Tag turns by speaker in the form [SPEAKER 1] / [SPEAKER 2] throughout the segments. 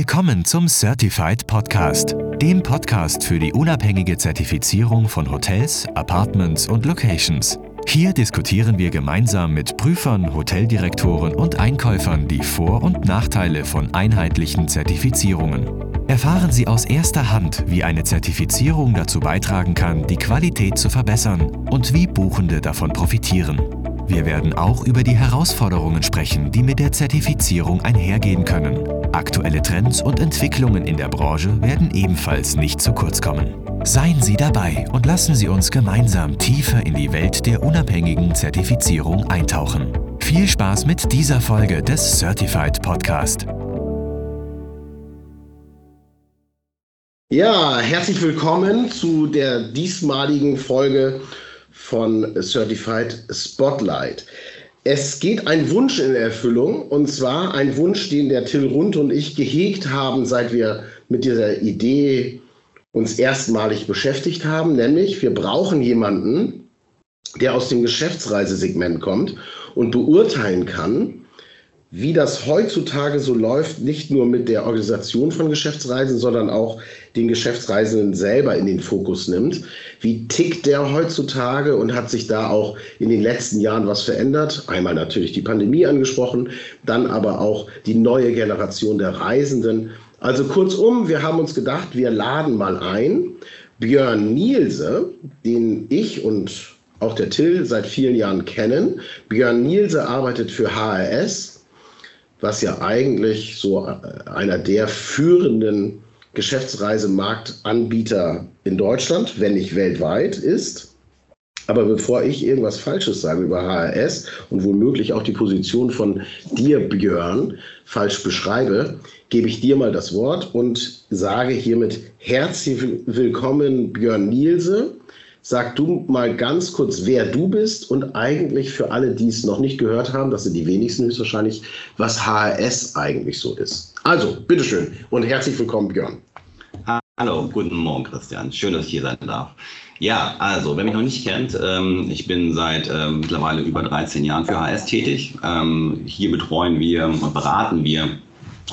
[SPEAKER 1] Willkommen zum Certified Podcast, dem Podcast für die unabhängige Zertifizierung von Hotels, Apartments und Locations. Hier diskutieren wir gemeinsam mit Prüfern, Hoteldirektoren und Einkäufern die Vor- und Nachteile von einheitlichen Zertifizierungen. Erfahren Sie aus erster Hand, wie eine Zertifizierung dazu beitragen kann, die Qualität zu verbessern und wie Buchende davon profitieren. Wir werden auch über die Herausforderungen sprechen, die mit der Zertifizierung einhergehen können. Aktuelle Trends und Entwicklungen in der Branche werden ebenfalls nicht zu kurz kommen. Seien Sie dabei und lassen Sie uns gemeinsam tiefer in die Welt der unabhängigen Zertifizierung eintauchen. Viel Spaß mit dieser Folge des Certified Podcast.
[SPEAKER 2] Ja, herzlich willkommen zu der diesmaligen Folge von Certified Spotlight. Es geht ein Wunsch in Erfüllung und zwar ein Wunsch, den der Till Rund und ich gehegt haben, seit wir mit dieser Idee uns erstmalig beschäftigt haben, nämlich wir brauchen jemanden, der aus dem Geschäftsreisesegment kommt und beurteilen kann, wie das heutzutage so läuft, nicht nur mit der Organisation von Geschäftsreisen, sondern auch den Geschäftsreisenden selber in den Fokus nimmt. Wie tickt der heutzutage und hat sich da auch in den letzten Jahren was verändert? Einmal natürlich die Pandemie angesprochen, dann aber auch die neue Generation der Reisenden. Also kurzum, wir haben uns gedacht, wir laden mal ein Björn Nielse, den ich und auch der Till seit vielen Jahren kennen. Björn Nielse arbeitet für HRS, was ja eigentlich so äh, einer der führenden Geschäftsreisemarktanbieter in Deutschland, wenn nicht weltweit ist. Aber bevor ich irgendwas Falsches sage über HRS und womöglich auch die Position von dir, Björn, falsch beschreibe, gebe ich dir mal das Wort und sage hiermit herzlich willkommen, Björn Nielse. Sag du mal ganz kurz, wer du bist und eigentlich für alle, die es noch nicht gehört haben, das sind die wenigsten höchstwahrscheinlich, was HRS eigentlich so ist. Also, bitteschön und herzlich willkommen, Björn.
[SPEAKER 3] Hallo, guten Morgen, Christian. Schön, dass ich hier sein darf. Ja, also, wer mich noch nicht kennt, ähm, ich bin seit ähm, mittlerweile über 13 Jahren für HRS tätig. Ähm, hier betreuen wir und beraten wir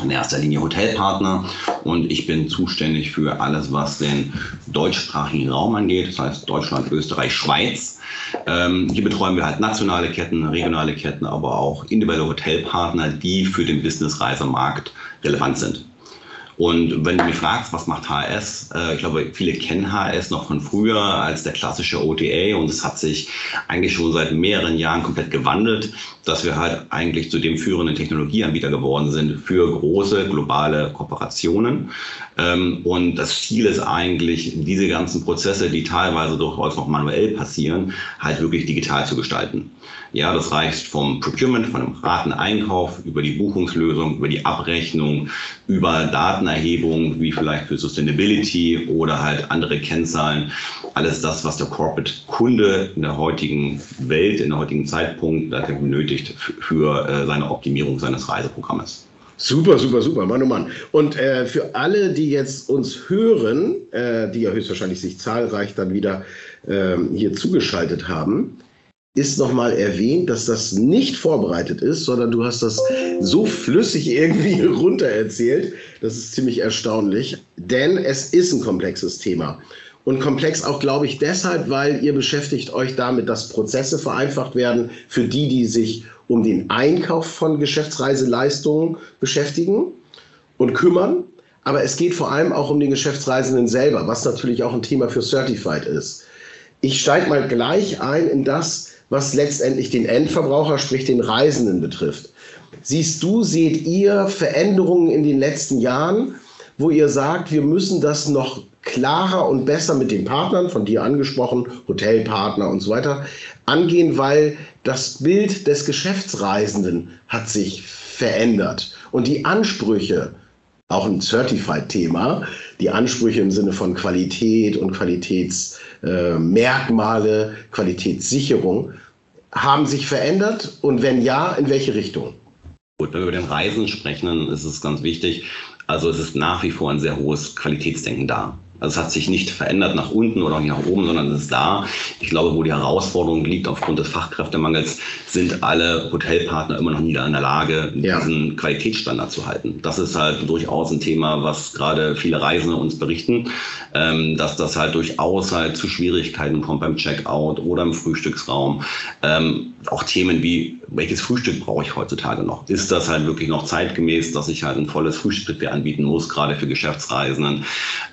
[SPEAKER 3] in erster Linie Hotelpartner und ich bin zuständig für alles, was den deutschsprachigen Raum angeht, das heißt Deutschland, Österreich, Schweiz. Ähm, hier betreuen wir halt nationale Ketten, regionale Ketten, aber auch individuelle Hotelpartner, die für den Business-Reisemarkt relevant sind. Und wenn du mich fragst, was macht HS, äh, ich glaube, viele kennen HS noch von früher als der klassische OTA und es hat sich eigentlich schon seit mehreren Jahren komplett gewandelt, dass wir halt eigentlich zu dem führenden Technologieanbieter geworden sind für große globale Kooperationen. Ähm, und das Ziel ist eigentlich, diese ganzen Prozesse, die teilweise durchaus noch manuell passieren, halt wirklich digital zu gestalten. Ja, das reicht vom Procurement, von dem Rateneinkauf, über die Buchungslösung, über die Abrechnung, über Datenerhebung, wie vielleicht für Sustainability oder halt andere Kennzahlen. Alles das, was der Corporate-Kunde in der heutigen Welt, in der heutigen Zeitpunkt benötigt für äh, seine Optimierung seines Reiseprogrammes.
[SPEAKER 2] Super, super, super, Mann, oh Mann. Und äh, für alle, die jetzt uns hören, äh, die ja höchstwahrscheinlich sich zahlreich dann wieder äh, hier zugeschaltet haben, ist nochmal erwähnt, dass das nicht vorbereitet ist, sondern du hast das so flüssig irgendwie runter erzählt. Das ist ziemlich erstaunlich, denn es ist ein komplexes Thema. Und komplex auch, glaube ich, deshalb, weil ihr beschäftigt euch damit, dass Prozesse vereinfacht werden für die, die sich um den Einkauf von Geschäftsreiseleistungen beschäftigen und kümmern. Aber es geht vor allem auch um den Geschäftsreisenden selber, was natürlich auch ein Thema für Certified ist. Ich steige mal gleich ein in das, was letztendlich den Endverbraucher, sprich den Reisenden betrifft. Siehst du, seht ihr Veränderungen in den letzten Jahren, wo ihr sagt, wir müssen das noch klarer und besser mit den Partnern, von dir angesprochen, Hotelpartner und so weiter, angehen, weil das Bild des Geschäftsreisenden hat sich verändert und die Ansprüche, auch ein Certified-Thema, die Ansprüche im Sinne von Qualität und Qualitätsmerkmale, äh, Qualitätssicherung, haben sich verändert und wenn ja, in welche Richtung?
[SPEAKER 3] Gut, wenn wir über den Reisen sprechen, dann ist es ganz wichtig. Also es ist nach wie vor ein sehr hohes Qualitätsdenken da. Also es hat sich nicht verändert nach unten oder nach oben, sondern es ist da. Ich glaube, wo die Herausforderung liegt aufgrund des Fachkräftemangels, sind alle Hotelpartner immer noch nie in der Lage, ja. diesen Qualitätsstandard zu halten. Das ist halt durchaus ein Thema, was gerade viele Reisende uns berichten, ähm, dass das halt durchaus halt zu Schwierigkeiten kommt beim Checkout oder im Frühstücksraum. Auch Themen wie, welches Frühstück brauche ich heutzutage noch? Ist das halt wirklich noch zeitgemäß, dass ich halt ein volles Frühstück anbieten muss, gerade für Geschäftsreisenden?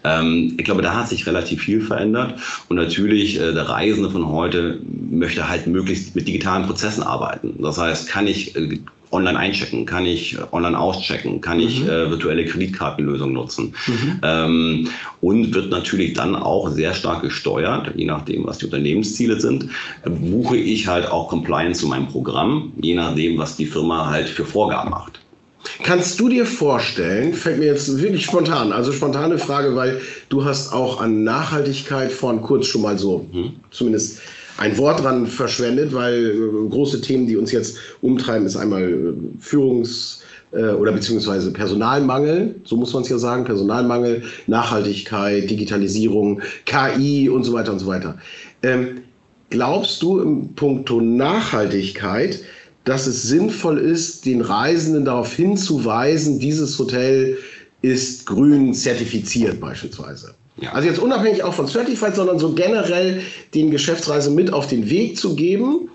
[SPEAKER 3] Ähm, ich glaube, da hat sich relativ viel verändert. Und natürlich, äh, der Reisende von heute möchte halt möglichst mit digitalen Prozessen arbeiten. Das heißt, kann ich äh, online einchecken, kann ich online auschecken, kann ich mhm. äh, virtuelle Kreditkartenlösungen nutzen. Mhm. Ähm, und wird natürlich dann auch sehr stark gesteuert, je nachdem, was die Unternehmensziele sind, äh, buche ich halt auch Compliance zu meinem Programm, je nachdem, was die Firma halt für Vorgaben macht.
[SPEAKER 2] Kannst du dir vorstellen, fällt mir jetzt wirklich spontan, also spontane Frage, weil du hast auch an Nachhaltigkeit vorhin kurz schon mal so, mhm. zumindest ein Wort dran verschwendet, weil äh, große Themen, die uns jetzt umtreiben, ist einmal äh, Führungs- äh, oder beziehungsweise Personalmangel, so muss man es ja sagen, Personalmangel, Nachhaltigkeit, Digitalisierung, KI und so weiter und so weiter. Ähm, glaubst du im Punkto Nachhaltigkeit, dass es sinnvoll ist, den Reisenden darauf hinzuweisen, dieses Hotel ist grün zertifiziert beispielsweise? Ja. Also jetzt unabhängig auch von Certified, sondern so generell den Geschäftsreise mit auf den Weg zu geben.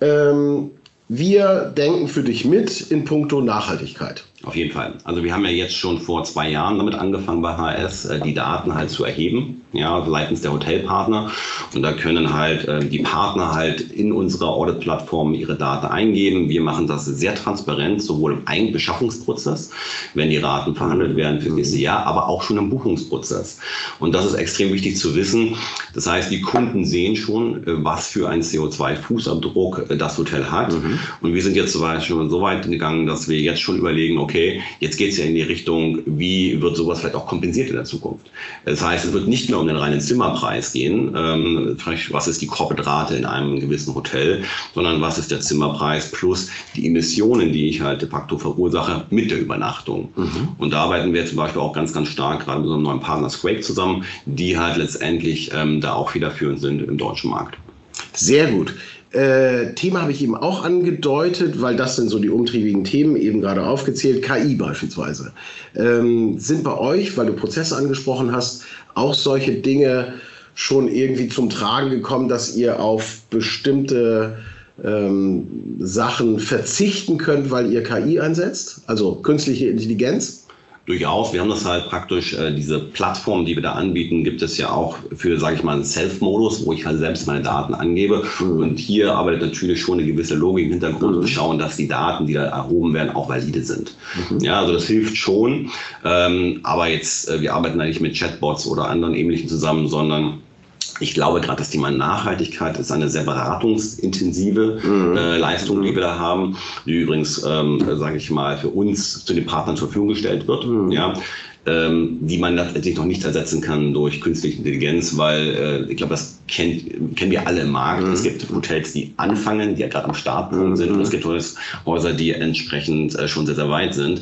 [SPEAKER 2] Ähm, wir denken für dich mit in puncto Nachhaltigkeit.
[SPEAKER 3] Auf jeden Fall. Also wir haben ja jetzt schon vor zwei Jahren damit angefangen bei HS, äh, die Daten halt zu erheben, ja, seitens der Hotelpartner. Und da können halt äh, die Partner halt in unserer Audit-Plattform ihre Daten eingeben. Wir machen das sehr transparent, sowohl im Eigenbeschaffungsprozess, wenn die Raten verhandelt werden für nächstes Jahr, aber auch schon im Buchungsprozess. Und das ist extrem wichtig zu wissen. Das heißt, die Kunden sehen schon, äh, was für einen CO2-Fußabdruck das Hotel hat. Mhm. Und wir sind jetzt zum Beispiel schon so weit gegangen, dass wir jetzt schon überlegen, okay, okay, jetzt geht es ja in die Richtung, wie wird sowas vielleicht auch kompensiert in der Zukunft. Das heißt, es wird nicht mehr um den reinen Zimmerpreis gehen, ähm, was ist die Corporate-Rate in einem gewissen Hotel, sondern was ist der Zimmerpreis plus die Emissionen, die ich halt de facto verursache mit der Übernachtung. Mhm. Und da arbeiten wir zum Beispiel auch ganz, ganz stark gerade mit unserem neuen Partner Squake zusammen, die halt letztendlich ähm, da auch federführend sind im deutschen Markt.
[SPEAKER 2] Sehr gut. Äh, Thema habe ich eben auch angedeutet, weil das sind so die umtriebigen Themen, eben gerade aufgezählt, KI beispielsweise. Ähm, sind bei euch, weil du Prozesse angesprochen hast, auch solche Dinge schon irgendwie zum Tragen gekommen, dass ihr auf bestimmte ähm, Sachen verzichten könnt, weil ihr KI einsetzt, also künstliche Intelligenz?
[SPEAKER 3] Durchaus, wir haben das halt praktisch, äh, diese Plattform, die wir da anbieten, gibt es ja auch für, sage ich mal, einen Self-Modus, wo ich halt selbst meine Daten angebe. Mhm. Und hier arbeitet natürlich schon eine gewisse Logik im Hintergrund mhm. und schauen, dass die Daten, die da erhoben werden, auch valide sind. Mhm. Ja, also das hilft schon. Ähm, aber jetzt, äh, wir arbeiten eigentlich mit Chatbots oder anderen ähnlichen zusammen, sondern ich glaube gerade das Thema Nachhaltigkeit ist eine sehr beratungsintensive mhm. äh, Leistung, die wir da haben, die übrigens, ähm, sage ich mal, für uns zu den Partnern zur Verfügung gestellt wird. Mhm. Ja, ähm, die man letztendlich noch nicht ersetzen kann durch künstliche Intelligenz, weil äh, ich glaube, das kennt, kennen wir alle im Markt. Mhm. Es gibt Hotels, die anfangen, die ja gerade am Startpunkt sind, und es gibt Häuser, die entsprechend äh, schon sehr, sehr weit sind.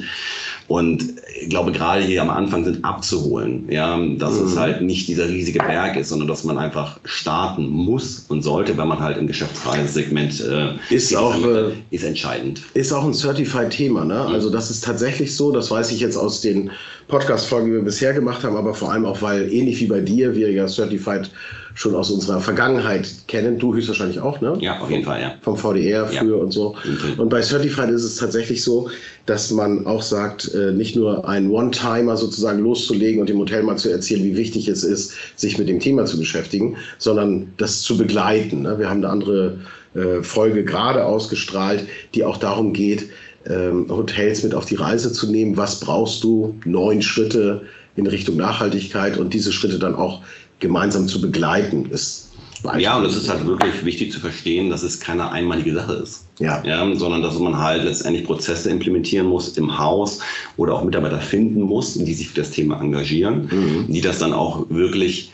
[SPEAKER 3] Und ich glaube, gerade hier am Anfang sind abzuholen, ja, dass mhm. es halt nicht dieser riesige Berg ist, sondern dass man einfach starten muss und sollte, wenn man halt im Geschäftsreisesegment äh,
[SPEAKER 2] ist auch
[SPEAKER 3] äh, ist entscheidend.
[SPEAKER 2] Ist auch ein Certified-Thema, ne? Mhm. Also das ist tatsächlich so, das weiß ich jetzt aus den Podcast-Folgen, die wir bisher gemacht haben, aber vor allem auch, weil ähnlich wie bei dir, wir ja Certified schon aus unserer Vergangenheit kennen. Du höchstwahrscheinlich auch, ne?
[SPEAKER 3] Ja, auf jeden Fall, ja.
[SPEAKER 2] Vom VDR früher ja. und so. Okay. Und bei Certified ist es tatsächlich so, dass man auch sagt, äh, nicht nur einen One-Timer sozusagen loszulegen und dem Hotel mal zu erzählen, wie wichtig es ist, sich mit dem Thema zu beschäftigen, sondern das zu begleiten. Ne? Wir haben eine andere äh, Folge gerade ausgestrahlt, die auch darum geht, ähm, Hotels mit auf die Reise zu nehmen. Was brauchst du? Neun Schritte in Richtung Nachhaltigkeit und diese Schritte dann auch gemeinsam zu begleiten, ist
[SPEAKER 3] ja, und es ist halt wirklich wichtig zu verstehen, dass es keine einmalige Sache ist. Ja. ja. Sondern dass man halt letztendlich Prozesse implementieren muss im Haus oder auch Mitarbeiter finden muss, die sich für das Thema engagieren, mhm. die das dann auch wirklich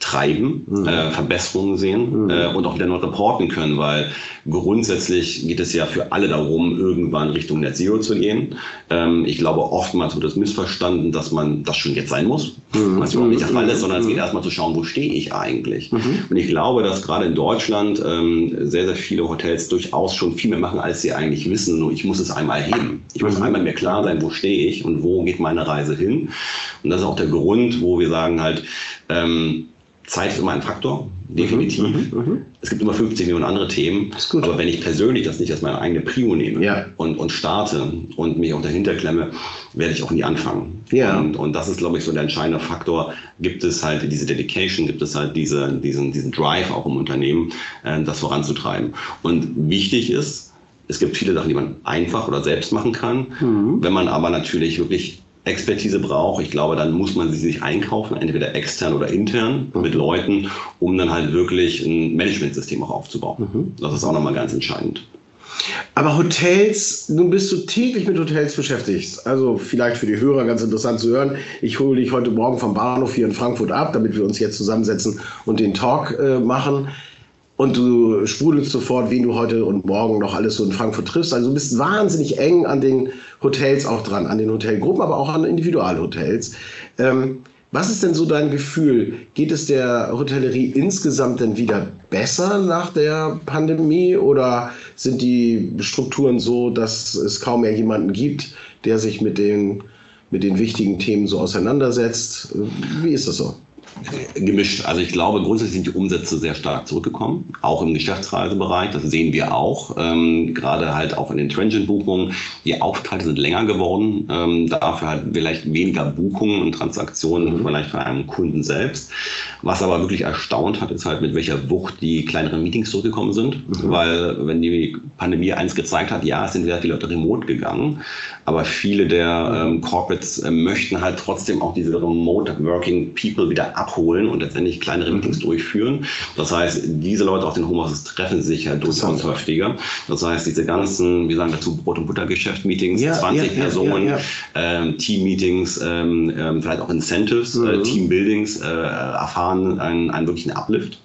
[SPEAKER 3] treiben, mhm. äh, Verbesserungen sehen mhm. äh, und auch wieder noch reporten können, weil grundsätzlich geht es ja für alle darum, irgendwann Richtung Net Zero zu gehen. Ähm, ich glaube, oftmals wird es missverstanden, dass man das schon jetzt sein muss, mhm. was überhaupt nicht der Fall ist, sondern es geht mhm. erstmal zu schauen, wo stehe ich eigentlich. Mhm. Und ich glaube, dass gerade in Deutschland ähm, sehr, sehr viele Hotels durchaus schon viel mehr machen, als sie eigentlich wissen. Nur ich muss es einmal heben. Ich muss mhm. einmal mir klar sein, wo stehe ich und wo geht meine Reise hin. Und das ist auch der Grund, wo wir sagen halt, ähm, Zeit ist immer ein Faktor, definitiv. Mhm, mh, mh. Es gibt immer 50 Millionen andere Themen. Aber wenn ich persönlich das nicht als meine eigene Prio nehme ja. und, und starte und mich auch dahinter klemme, werde ich auch nie anfangen. Ja. Und, und das ist, glaube ich, so der entscheidende Faktor. Gibt es halt diese Dedication, gibt es halt diese, diesen, diesen Drive auch im Unternehmen, äh, das voranzutreiben. Und wichtig ist, es gibt viele Sachen, die man einfach oder selbst machen kann. Mhm. Wenn man aber natürlich wirklich Expertise braucht, ich glaube, dann muss man sie sich einkaufen, entweder extern oder intern mhm. mit Leuten, um dann halt wirklich ein Managementsystem auch aufzubauen. Mhm. Das ist auch nochmal ganz entscheidend.
[SPEAKER 2] Aber Hotels, nun bist du täglich mit Hotels beschäftigt. Also vielleicht für die Hörer ganz interessant zu hören. Ich hole dich heute Morgen vom Bahnhof hier in Frankfurt ab, damit wir uns jetzt zusammensetzen und den Talk äh, machen und du sprudelst sofort, wen du heute und morgen noch alles so in Frankfurt triffst. Also du bist wahnsinnig eng an den Hotels auch dran, an den Hotelgruppen, aber auch an Individualhotels. Ähm, was ist denn so dein Gefühl? Geht es der Hotellerie insgesamt denn wieder besser nach der Pandemie oder sind die Strukturen so, dass es kaum mehr jemanden gibt, der sich mit den, mit den wichtigen Themen so auseinandersetzt? Wie ist das so?
[SPEAKER 3] Gemischt. Also ich glaube, grundsätzlich sind die Umsätze sehr stark zurückgekommen, auch im Geschäftsreisebereich. Das sehen wir auch. Ähm, gerade halt auch in den Transient-Buchungen. Die Aufenthalte sind länger geworden. Ähm, dafür halt vielleicht weniger Buchungen und Transaktionen mhm. vielleicht von einem Kunden selbst. Was aber wirklich erstaunt hat, ist halt, mit welcher Wucht die kleineren Meetings zurückgekommen sind. Mhm. Weil wenn die Pandemie eins gezeigt hat, ja, es sind sehr viele Leute remote gegangen, aber viele der ähm, Corporates äh, möchten halt trotzdem auch diese Remote Working People wieder abholen und letztendlich kleinere mhm. Meetings durchführen. Das heißt, diese Leute aus den Homeoffice treffen sich ja durchaus häufiger. Das heißt, diese ganzen, wie sagen wir dazu, Brot- und Buttergeschäft-Meetings, ja, 20 ja, Personen, ja, ähm, Team-Meetings, ähm, ähm, vielleicht auch Incentives, äh, mhm. äh, Team-Buildings äh, erfahren einen, einen wirklichen Uplift.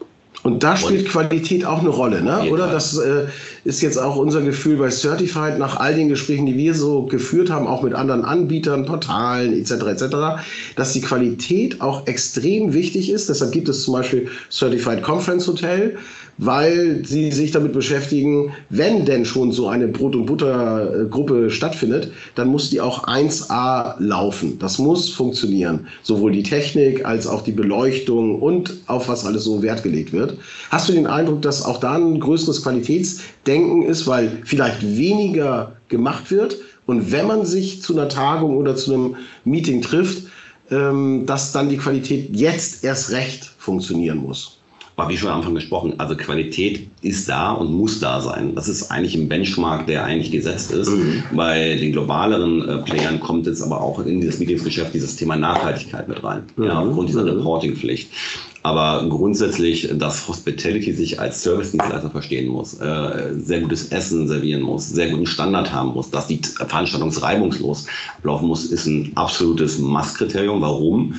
[SPEAKER 2] Und da spielt und Qualität auch eine Rolle, ne? oder? Das äh, ist jetzt auch unser Gefühl bei Certified nach all den Gesprächen, die wir so geführt haben, auch mit anderen Anbietern, Portalen etc. etc., dass die Qualität auch extrem wichtig ist. Deshalb gibt es zum Beispiel Certified Conference Hotel, weil sie sich damit beschäftigen, wenn denn schon so eine Brot- und Buttergruppe stattfindet, dann muss die auch 1A laufen. Das muss funktionieren. Sowohl die Technik als auch die Beleuchtung und auf was alles so Wert gelegt wird. Hast du den Eindruck, dass auch da ein größeres Qualitätsdenken ist, weil vielleicht weniger gemacht wird? Und wenn man sich zu einer Tagung oder zu einem Meeting trifft, ähm, dass dann die Qualität jetzt erst recht funktionieren muss?
[SPEAKER 3] War wie schon am Anfang gesprochen, also Qualität ist da und muss da sein. Das ist eigentlich ein Benchmark, der eigentlich gesetzt ist. Mhm. Bei den globaleren äh, Playern kommt jetzt aber auch in dieses Meetingsgeschäft dieses Thema Nachhaltigkeit mit rein, mhm. ja, aufgrund dieser mhm. Reportingpflicht. Aber grundsätzlich, dass Hospitality sich als Service-Dienstleister verstehen muss, äh, sehr gutes Essen servieren muss, sehr guten Standard haben muss, dass die Veranstaltung reibungslos ablaufen muss, ist ein absolutes Masskriterium. Warum?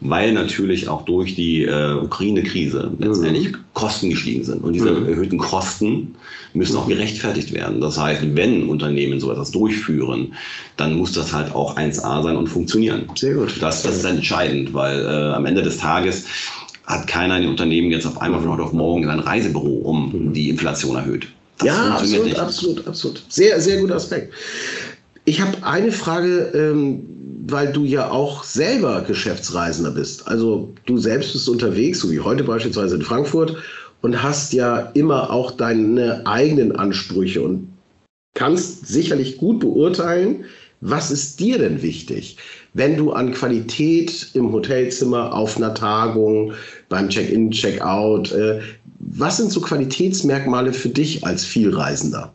[SPEAKER 3] Weil natürlich auch durch die äh, Ukraine-Krise letztendlich mhm. Kosten gestiegen sind. Und diese mhm. erhöhten Kosten müssen auch gerechtfertigt werden. Das heißt, wenn Unternehmen so etwas durchführen, dann muss das halt auch 1A sein und funktionieren. Sehr gut. Das, das ist entscheidend, weil äh, am Ende des Tages hat keiner in den Unternehmen jetzt auf einmal von heute auf morgen sein Reisebüro um mhm. die Inflation erhöht.
[SPEAKER 2] Das ja, absolut, nicht. absolut, absolut. Sehr, sehr guter Aspekt. Ich habe eine Frage, ähm, weil du ja auch selber Geschäftsreisender bist. Also du selbst bist unterwegs, so wie heute beispielsweise in Frankfurt, und hast ja immer auch deine eigenen Ansprüche und kannst sicherlich gut beurteilen, was ist dir denn wichtig, wenn du an Qualität im Hotelzimmer, auf einer Tagung, beim Check-in, Check-out, äh, was sind so Qualitätsmerkmale für dich als Vielreisender?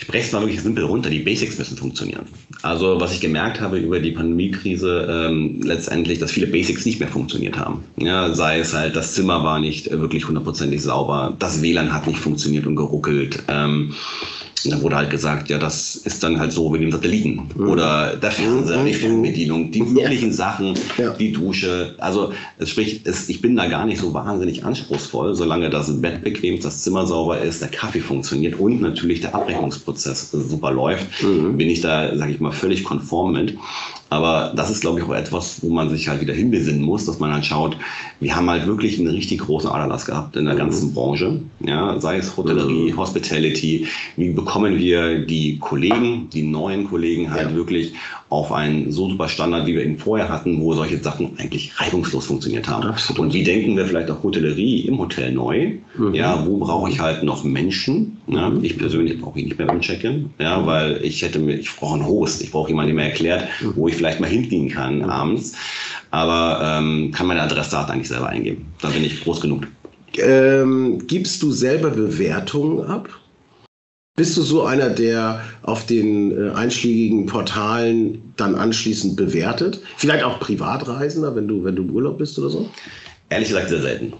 [SPEAKER 3] Ich breche es mal wirklich simpel runter. Die Basics müssen funktionieren. Also was ich gemerkt habe über die Pandemiekrise, ähm, letztendlich, dass viele Basics nicht mehr funktioniert haben. Ja, sei es halt, das Zimmer war nicht wirklich hundertprozentig sauber, das WLAN hat nicht funktioniert und geruckelt. Ähm, Und dann wurde halt gesagt, ja, das ist dann halt so wie dem Satelliten mhm. oder der Fernseher, die mhm. Fernbedienung, die üblichen ja. Sachen, ja. die Dusche. Also sprich, es, ich bin da gar nicht so wahnsinnig anspruchsvoll, solange das Bett bequem ist, das Zimmer sauber ist, der Kaffee funktioniert und natürlich der Abrechnungsprozess super läuft, mhm. bin ich da, sage ich mal, völlig konform mit. Aber das ist, glaube ich, auch etwas, wo man sich halt wieder hinbesinnen muss, dass man halt schaut, wir haben halt wirklich einen richtig großen Aderlass gehabt in der mhm. ganzen Branche. Ja, sei es Hotellerie, mhm. Hospitality. Wie bekommen wir die Kollegen, die neuen Kollegen halt ja. wirklich auf einen so super Standard, wie wir ihn vorher hatten, wo solche Sachen eigentlich reibungslos funktioniert haben. Absolut. Und wie denken wir vielleicht auch Hotellerie im Hotel neu? Mhm. Ja, wo brauche ich halt noch Menschen? Ja, mhm. ich persönlich brauche ihn nicht mehr beim Check-in, ja, weil ich hätte mir, ich brauche einen Host, ich brauche jemanden, der mir erklärt, wo ich vielleicht mal hingehen kann abends. Aber ähm, kann meine Adressdaten eigentlich selber eingeben. Da bin ich groß genug.
[SPEAKER 2] Ähm, gibst du selber Bewertungen ab? Bist du so einer, der auf den äh, einschlägigen Portalen dann anschließend bewertet? Vielleicht auch Privatreisender, wenn du, wenn du im Urlaub bist oder so?
[SPEAKER 3] Ehrlich gesagt sehr selten.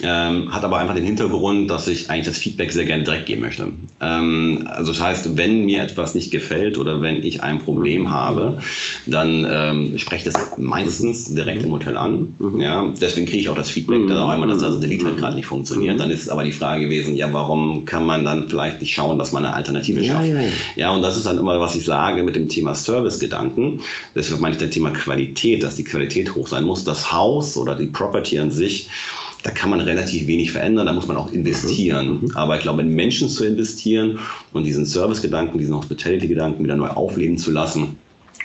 [SPEAKER 3] Ähm, hat aber einfach den Hintergrund, dass ich eigentlich das Feedback sehr gerne direkt geben möchte. Ähm, also das heißt, wenn mir etwas nicht gefällt oder wenn ich ein Problem habe, dann ähm, spreche ich das meistens direkt im Hotel an. Mhm. Ja, deswegen kriege ich auch das Feedback, mhm. da einmal, dass also der Lead halt gerade nicht funktioniert. Mhm. Dann ist aber die Frage gewesen, ja, warum kann man dann vielleicht nicht schauen, dass man eine Alternative schafft? Ja, ja, ja. ja und das ist dann immer, was ich sage mit dem Thema Service-Gedanken. Deshalb meine ich das Thema Qualität, dass die Qualität hoch sein muss. Das Haus oder die Property an sich da kann man relativ wenig verändern, da muss man auch investieren. Mhm. Aber ich glaube, in Menschen zu investieren und diesen Service-Gedanken, diesen Hospitality-Gedanken wieder neu aufleben zu lassen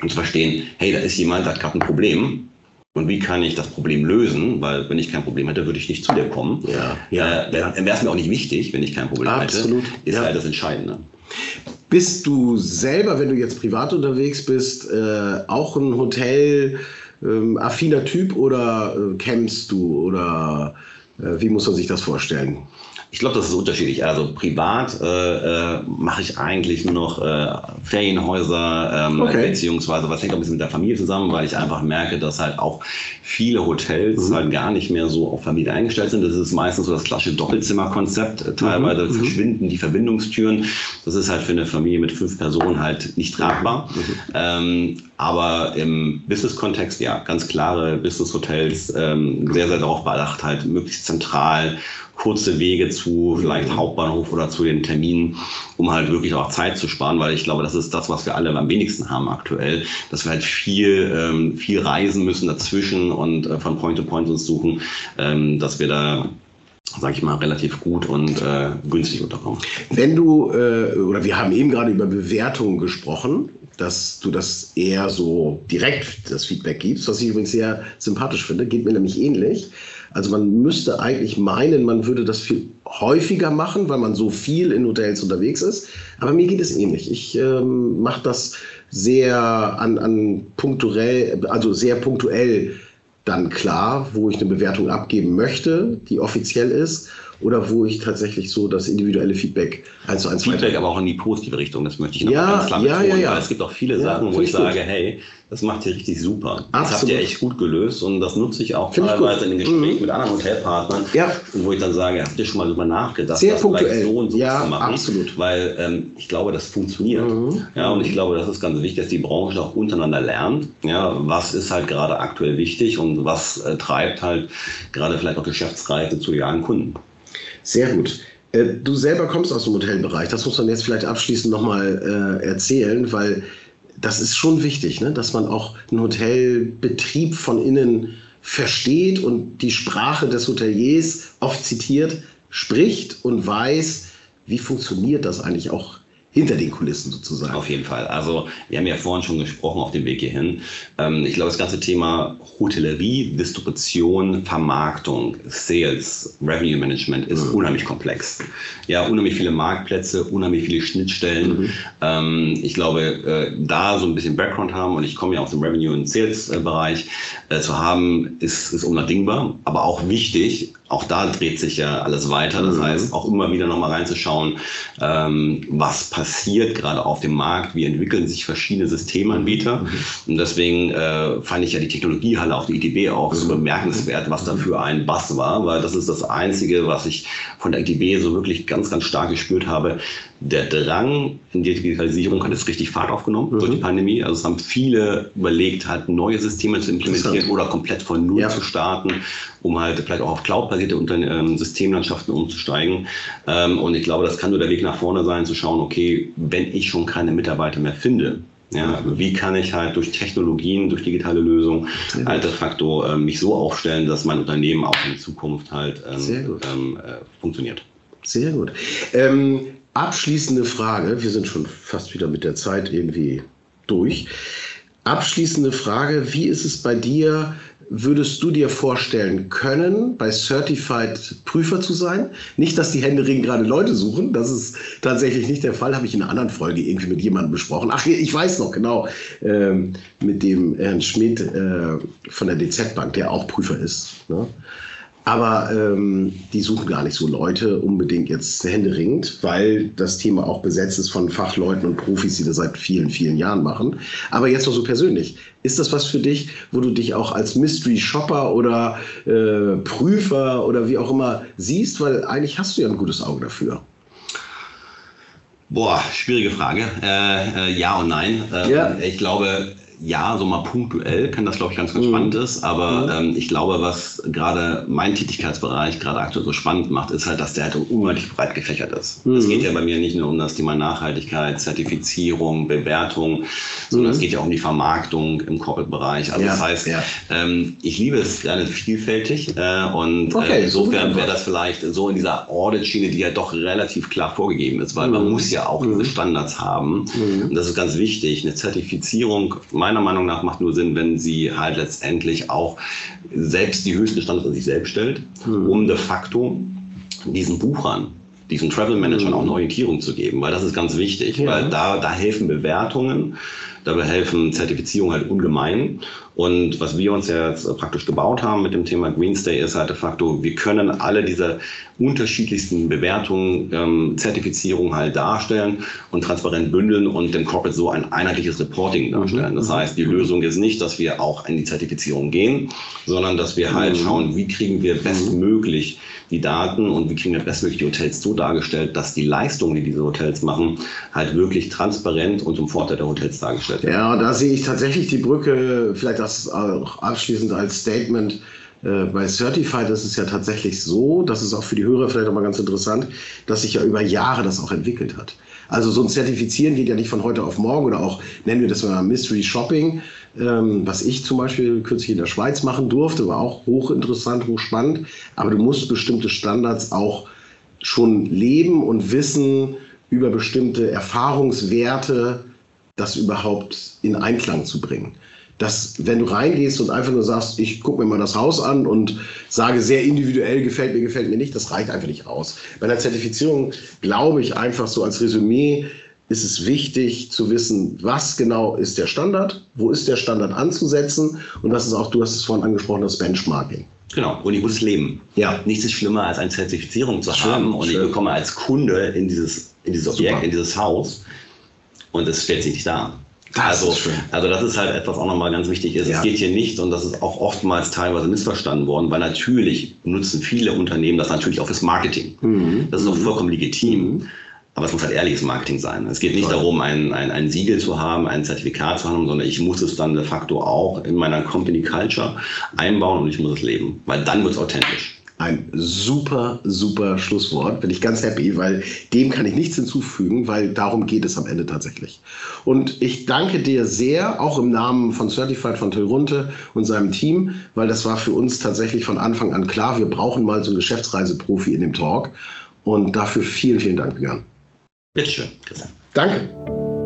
[SPEAKER 3] und zu verstehen, hey, da ist jemand, der hat gerade ein Problem, und wie kann ich das Problem lösen? Weil wenn ich kein Problem hätte, würde ich nicht zu dir kommen. Ja, ja, äh, ja. Wäre es mir auch nicht wichtig, wenn ich kein Problem Absolut. hätte. Ist ja. halt das Entscheidende.
[SPEAKER 2] Bist du selber, wenn du jetzt privat unterwegs bist, äh, auch ein Hotel ähm, affiner Typ oder äh, campst du oder äh, wie muss man sich das vorstellen?
[SPEAKER 3] Ich glaube, das ist unterschiedlich. Also privat äh, äh, mache ich eigentlich nur noch äh, Ferienhäuser, ähm, okay. beziehungsweise was hängt auch ein bisschen mit der Familie zusammen, weil ich einfach merke, dass halt auch viele Hotels mhm. halt gar nicht mehr so auf Familie eingestellt sind. Das ist meistens so das klassische Doppelzimmerkonzept. Äh, teilweise mhm. verschwinden die Verbindungstüren. Das ist halt für eine Familie mit fünf Personen halt nicht tragbar. Mhm. Ähm, aber im Business-Kontext, ja, ganz klare Business-Hotels, ähm, sehr, sehr darauf bedacht, halt möglichst zentral kurze Wege zu vielleicht mhm. Hauptbahnhof oder zu den Terminen, um halt wirklich auch Zeit zu sparen, weil ich glaube, das ist das, was wir alle am wenigsten haben aktuell, dass wir halt viel, ähm, viel reisen müssen dazwischen und äh, von Point to Point uns suchen, ähm, dass wir da sage ich mal, relativ gut und äh, günstig unterkommen.
[SPEAKER 2] Wenn du, äh, oder wir haben eben gerade über Bewertungen gesprochen, dass du das eher so direkt das Feedback gibst, was ich übrigens sehr sympathisch finde, geht mir nämlich ähnlich. Also man müsste eigentlich meinen, man würde das viel häufiger machen, weil man so viel in Hotels unterwegs ist. Aber mir geht es ähnlich. Ich ähm, mache das sehr an, an punktuell, also sehr punktuell dann klar, wo ich eine Bewertung abgeben möchte, die offiziell ist oder wo ich tatsächlich so das individuelle Feedback
[SPEAKER 3] zu eins Feedback aber auch in die positive Richtung, das möchte ich noch ja, ganz klar betonen, ja, ja, ja. es gibt auch viele Sachen, wo ich sage, hey, das macht ihr richtig super. Das Absolut. habt ihr echt gut gelöst und das nutze ich auch Find teilweise in den Gesprächen mhm. mit anderen Hotelpartnern, ja. wo ich dann sage, habt ihr schon mal darüber nachgedacht,
[SPEAKER 2] Sehr das punktuell.
[SPEAKER 3] so und so
[SPEAKER 2] ja,
[SPEAKER 3] zu machen? Absolut. Weil ähm, ich glaube, das funktioniert. Mhm. Ja, und ich glaube, das ist ganz wichtig, dass die Branche auch untereinander lernt. Ja, was ist halt gerade aktuell wichtig und was äh, treibt halt gerade vielleicht auch Geschäftsreise zu ihren Kunden.
[SPEAKER 2] Sehr gut. Äh, du selber kommst aus dem Hotelbereich. Das muss man jetzt vielleicht abschließend nochmal äh, erzählen, weil das ist schon wichtig, ne? dass man auch einen Hotelbetrieb von innen versteht und die Sprache des Hoteliers oft zitiert, spricht und weiß, wie funktioniert das eigentlich auch hinter den Kulissen sozusagen.
[SPEAKER 3] Auf jeden Fall. Also wir haben ja vorhin schon gesprochen auf dem Weg hierhin. Ähm, ich glaube, das ganze Thema Hotellerie, Distribution, Vermarktung, Sales, Revenue Management ist mhm. unheimlich komplex. Ja, unheimlich viele Marktplätze, unheimlich viele Schnittstellen. Mhm. Ähm, ich glaube, äh, da so ein bisschen Background haben und ich komme ja aus dem Revenue- und Sales-Bereich äh, zu haben, ist, ist unabdingbar, aber auch wichtig, auch da dreht sich ja alles weiter. Das mhm. heißt, auch immer wieder nochmal reinzuschauen, ähm, was passiert gerade auf dem Markt, wie entwickeln sich verschiedene Systemanbieter. Mhm. Und deswegen äh, fand ich ja die Technologiehalle auf der ITB auch so mhm. bemerkenswert, was da für ein Bass war, weil das ist das Einzige, was ich von der ITB so wirklich ganz, ganz stark gespürt habe. Der Drang in die Digitalisierung hat jetzt richtig Fahrt aufgenommen mhm. durch die Pandemie. Also es haben viele überlegt, halt neue Systeme zu implementieren oder komplett von Null ja. zu starten, um halt vielleicht auch auf cloud-basierte ähm, Systemlandschaften umzusteigen. Ähm, und ich glaube, das kann nur der Weg nach vorne sein, zu schauen, okay, wenn ich schon keine Mitarbeiter mehr finde, ja, wie kann ich halt durch Technologien, durch digitale Lösungen halt de facto äh, mich so aufstellen, dass mein Unternehmen auch in Zukunft halt ähm, ähm, äh, funktioniert?
[SPEAKER 2] Sehr gut. Ähm, abschließende Frage. Wir sind schon fast wieder mit der Zeit irgendwie durch. Abschließende Frage. Wie ist es bei dir? Würdest du dir vorstellen können, bei Certified Prüfer zu sein? Nicht, dass die Hände ringen gerade Leute suchen. Das ist tatsächlich nicht der Fall. Habe ich in einer anderen Folge irgendwie mit jemandem besprochen. Ach, ich weiß noch genau, ähm, mit dem Herrn Schmidt äh, von der DZ Bank, der auch Prüfer ist. Ne? Aber ähm, die suchen gar nicht so Leute unbedingt jetzt händeringend, weil das Thema auch besetzt ist von Fachleuten und Profis, die das seit vielen, vielen Jahren machen. Aber jetzt noch so persönlich. Ist das was für dich, wo du dich auch als Mystery Shopper oder äh, Prüfer oder wie auch immer siehst? Weil eigentlich hast du ja ein gutes Auge dafür.
[SPEAKER 3] Boah, schwierige Frage. Äh, äh, ja und nein. Ähm, ja. Ich glaube, ja, so mal punktuell kann das, glaube ich, ganz, ganz mhm. spannend ist. Aber mhm. ähm, ich glaube, was gerade mein Tätigkeitsbereich gerade aktuell so spannend macht, ist halt, dass der halt unheimlich breit gefächert ist. Mhm. Es geht ja bei mir nicht nur um das Thema Nachhaltigkeit, Zertifizierung, Bewertung, sondern mhm. es geht ja auch um die Vermarktung im Corporate-Bereich. Also ja, das heißt, ja. ähm, ich liebe es gerne vielfältig äh, und okay, äh, insofern wäre das vielleicht so in dieser Audit-Schiene, die ja doch relativ klar vorgegeben ist, weil man mhm. muss ja auch diese mhm. Standards haben. Und das ist ganz wichtig. Eine Zertifizierung, meiner Meinung nach macht nur Sinn, wenn sie halt letztendlich auch selbst die höchsten Standards an sich selbst stellt, mhm. um de facto diesen Buchern diesen Travel Managern mhm. auch eine Orientierung zu geben, weil das ist ganz wichtig, ja. weil da, da helfen Bewertungen, dabei helfen Zertifizierungen halt ungemein. Und was wir uns jetzt praktisch gebaut haben mit dem Thema Greenstay ist halt de facto, wir können alle diese unterschiedlichsten Bewertungen, ähm, Zertifizierungen halt darstellen und transparent bündeln und dem Corporate so ein einheitliches Reporting darstellen. Das mhm. heißt, die Lösung ist nicht, dass wir auch in die Zertifizierung gehen, sondern dass wir halt mhm. schauen, wie kriegen wir bestmöglich die Daten und wie kriegen wir bestmöglich die Hotels so dargestellt, dass die Leistungen, die diese Hotels machen, halt wirklich transparent und zum Vorteil der Hotels dargestellt werden.
[SPEAKER 2] Ja, da sehe ich tatsächlich die Brücke, vielleicht das auch abschließend als Statement. Äh, bei Certified ist es ja tatsächlich so, das ist auch für die Hörer vielleicht auch mal ganz interessant, dass sich ja über Jahre das auch entwickelt hat. Also so ein Zertifizieren geht ja nicht von heute auf morgen oder auch, nennen wir das mal Mystery Shopping, ähm, was ich zum Beispiel kürzlich in der Schweiz machen durfte, war auch hochinteressant, hochspannend. Aber du musst bestimmte Standards auch schon leben und wissen über bestimmte Erfahrungswerte, das überhaupt in Einklang zu bringen dass wenn du reingehst und einfach nur sagst, ich gucke mir mal das Haus an und sage sehr individuell, gefällt mir, gefällt mir nicht, das reicht einfach nicht aus. Bei einer Zertifizierung glaube ich einfach so als Resümee, ist es wichtig zu wissen, was genau ist der Standard, wo ist der Standard anzusetzen und das ist auch, du hast es vorhin angesprochen, das Benchmarking.
[SPEAKER 3] Genau, und ich muss leben. Ja. Nichts ist schlimmer, als eine Zertifizierung zu schön, haben und schön. ich bekomme als Kunde in dieses, in dieses Objekt, Super. in dieses Haus und es stellt sich nicht dar. Das also, also das ist halt etwas auch nochmal ganz wichtig ist. Ja. Es geht hier nicht, und das ist auch oftmals teilweise missverstanden worden, weil natürlich nutzen viele Unternehmen das natürlich auch fürs Marketing. Mhm. Das ist auch vollkommen legitim. Mhm. Aber es muss halt ehrliches Marketing sein. Es geht nicht Toll. darum, ein, ein, ein Siegel zu haben, ein Zertifikat zu haben, sondern ich muss es dann de facto auch in meiner Company Culture einbauen und ich muss es leben. Weil dann wird es authentisch.
[SPEAKER 2] Ein super, super Schlusswort. Bin ich ganz happy, weil dem kann ich nichts hinzufügen, weil darum geht es am Ende tatsächlich. Und ich danke dir sehr, auch im Namen von Certified von Till Runte und seinem Team, weil das war für uns tatsächlich von Anfang an klar, wir brauchen mal so einen Geschäftsreiseprofi in dem Talk. Und dafür vielen, vielen Dank, Björn.
[SPEAKER 3] Bitteschön, Christian.
[SPEAKER 2] Danke.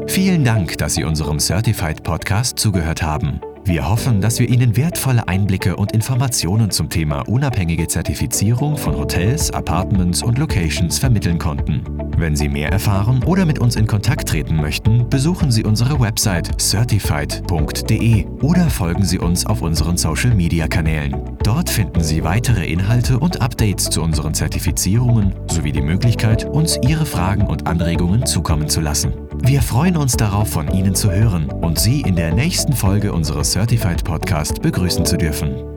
[SPEAKER 1] Vielen Dank, dass Sie unserem Certified Podcast zugehört haben. Wir hoffen, dass wir Ihnen wertvolle Einblicke und Informationen zum Thema unabhängige Zertifizierung von Hotels, Apartments und Locations vermitteln konnten. Wenn Sie mehr erfahren oder mit uns in Kontakt treten möchten, besuchen Sie unsere Website certified.de oder folgen Sie uns auf unseren Social-Media-Kanälen. Dort finden Sie weitere Inhalte und Updates zu unseren Zertifizierungen sowie die Möglichkeit, uns Ihre Fragen und Anregungen zukommen zu lassen. Wir freuen uns darauf, von Ihnen zu hören und Sie in der nächsten Folge unseres Certified Podcast begrüßen zu dürfen.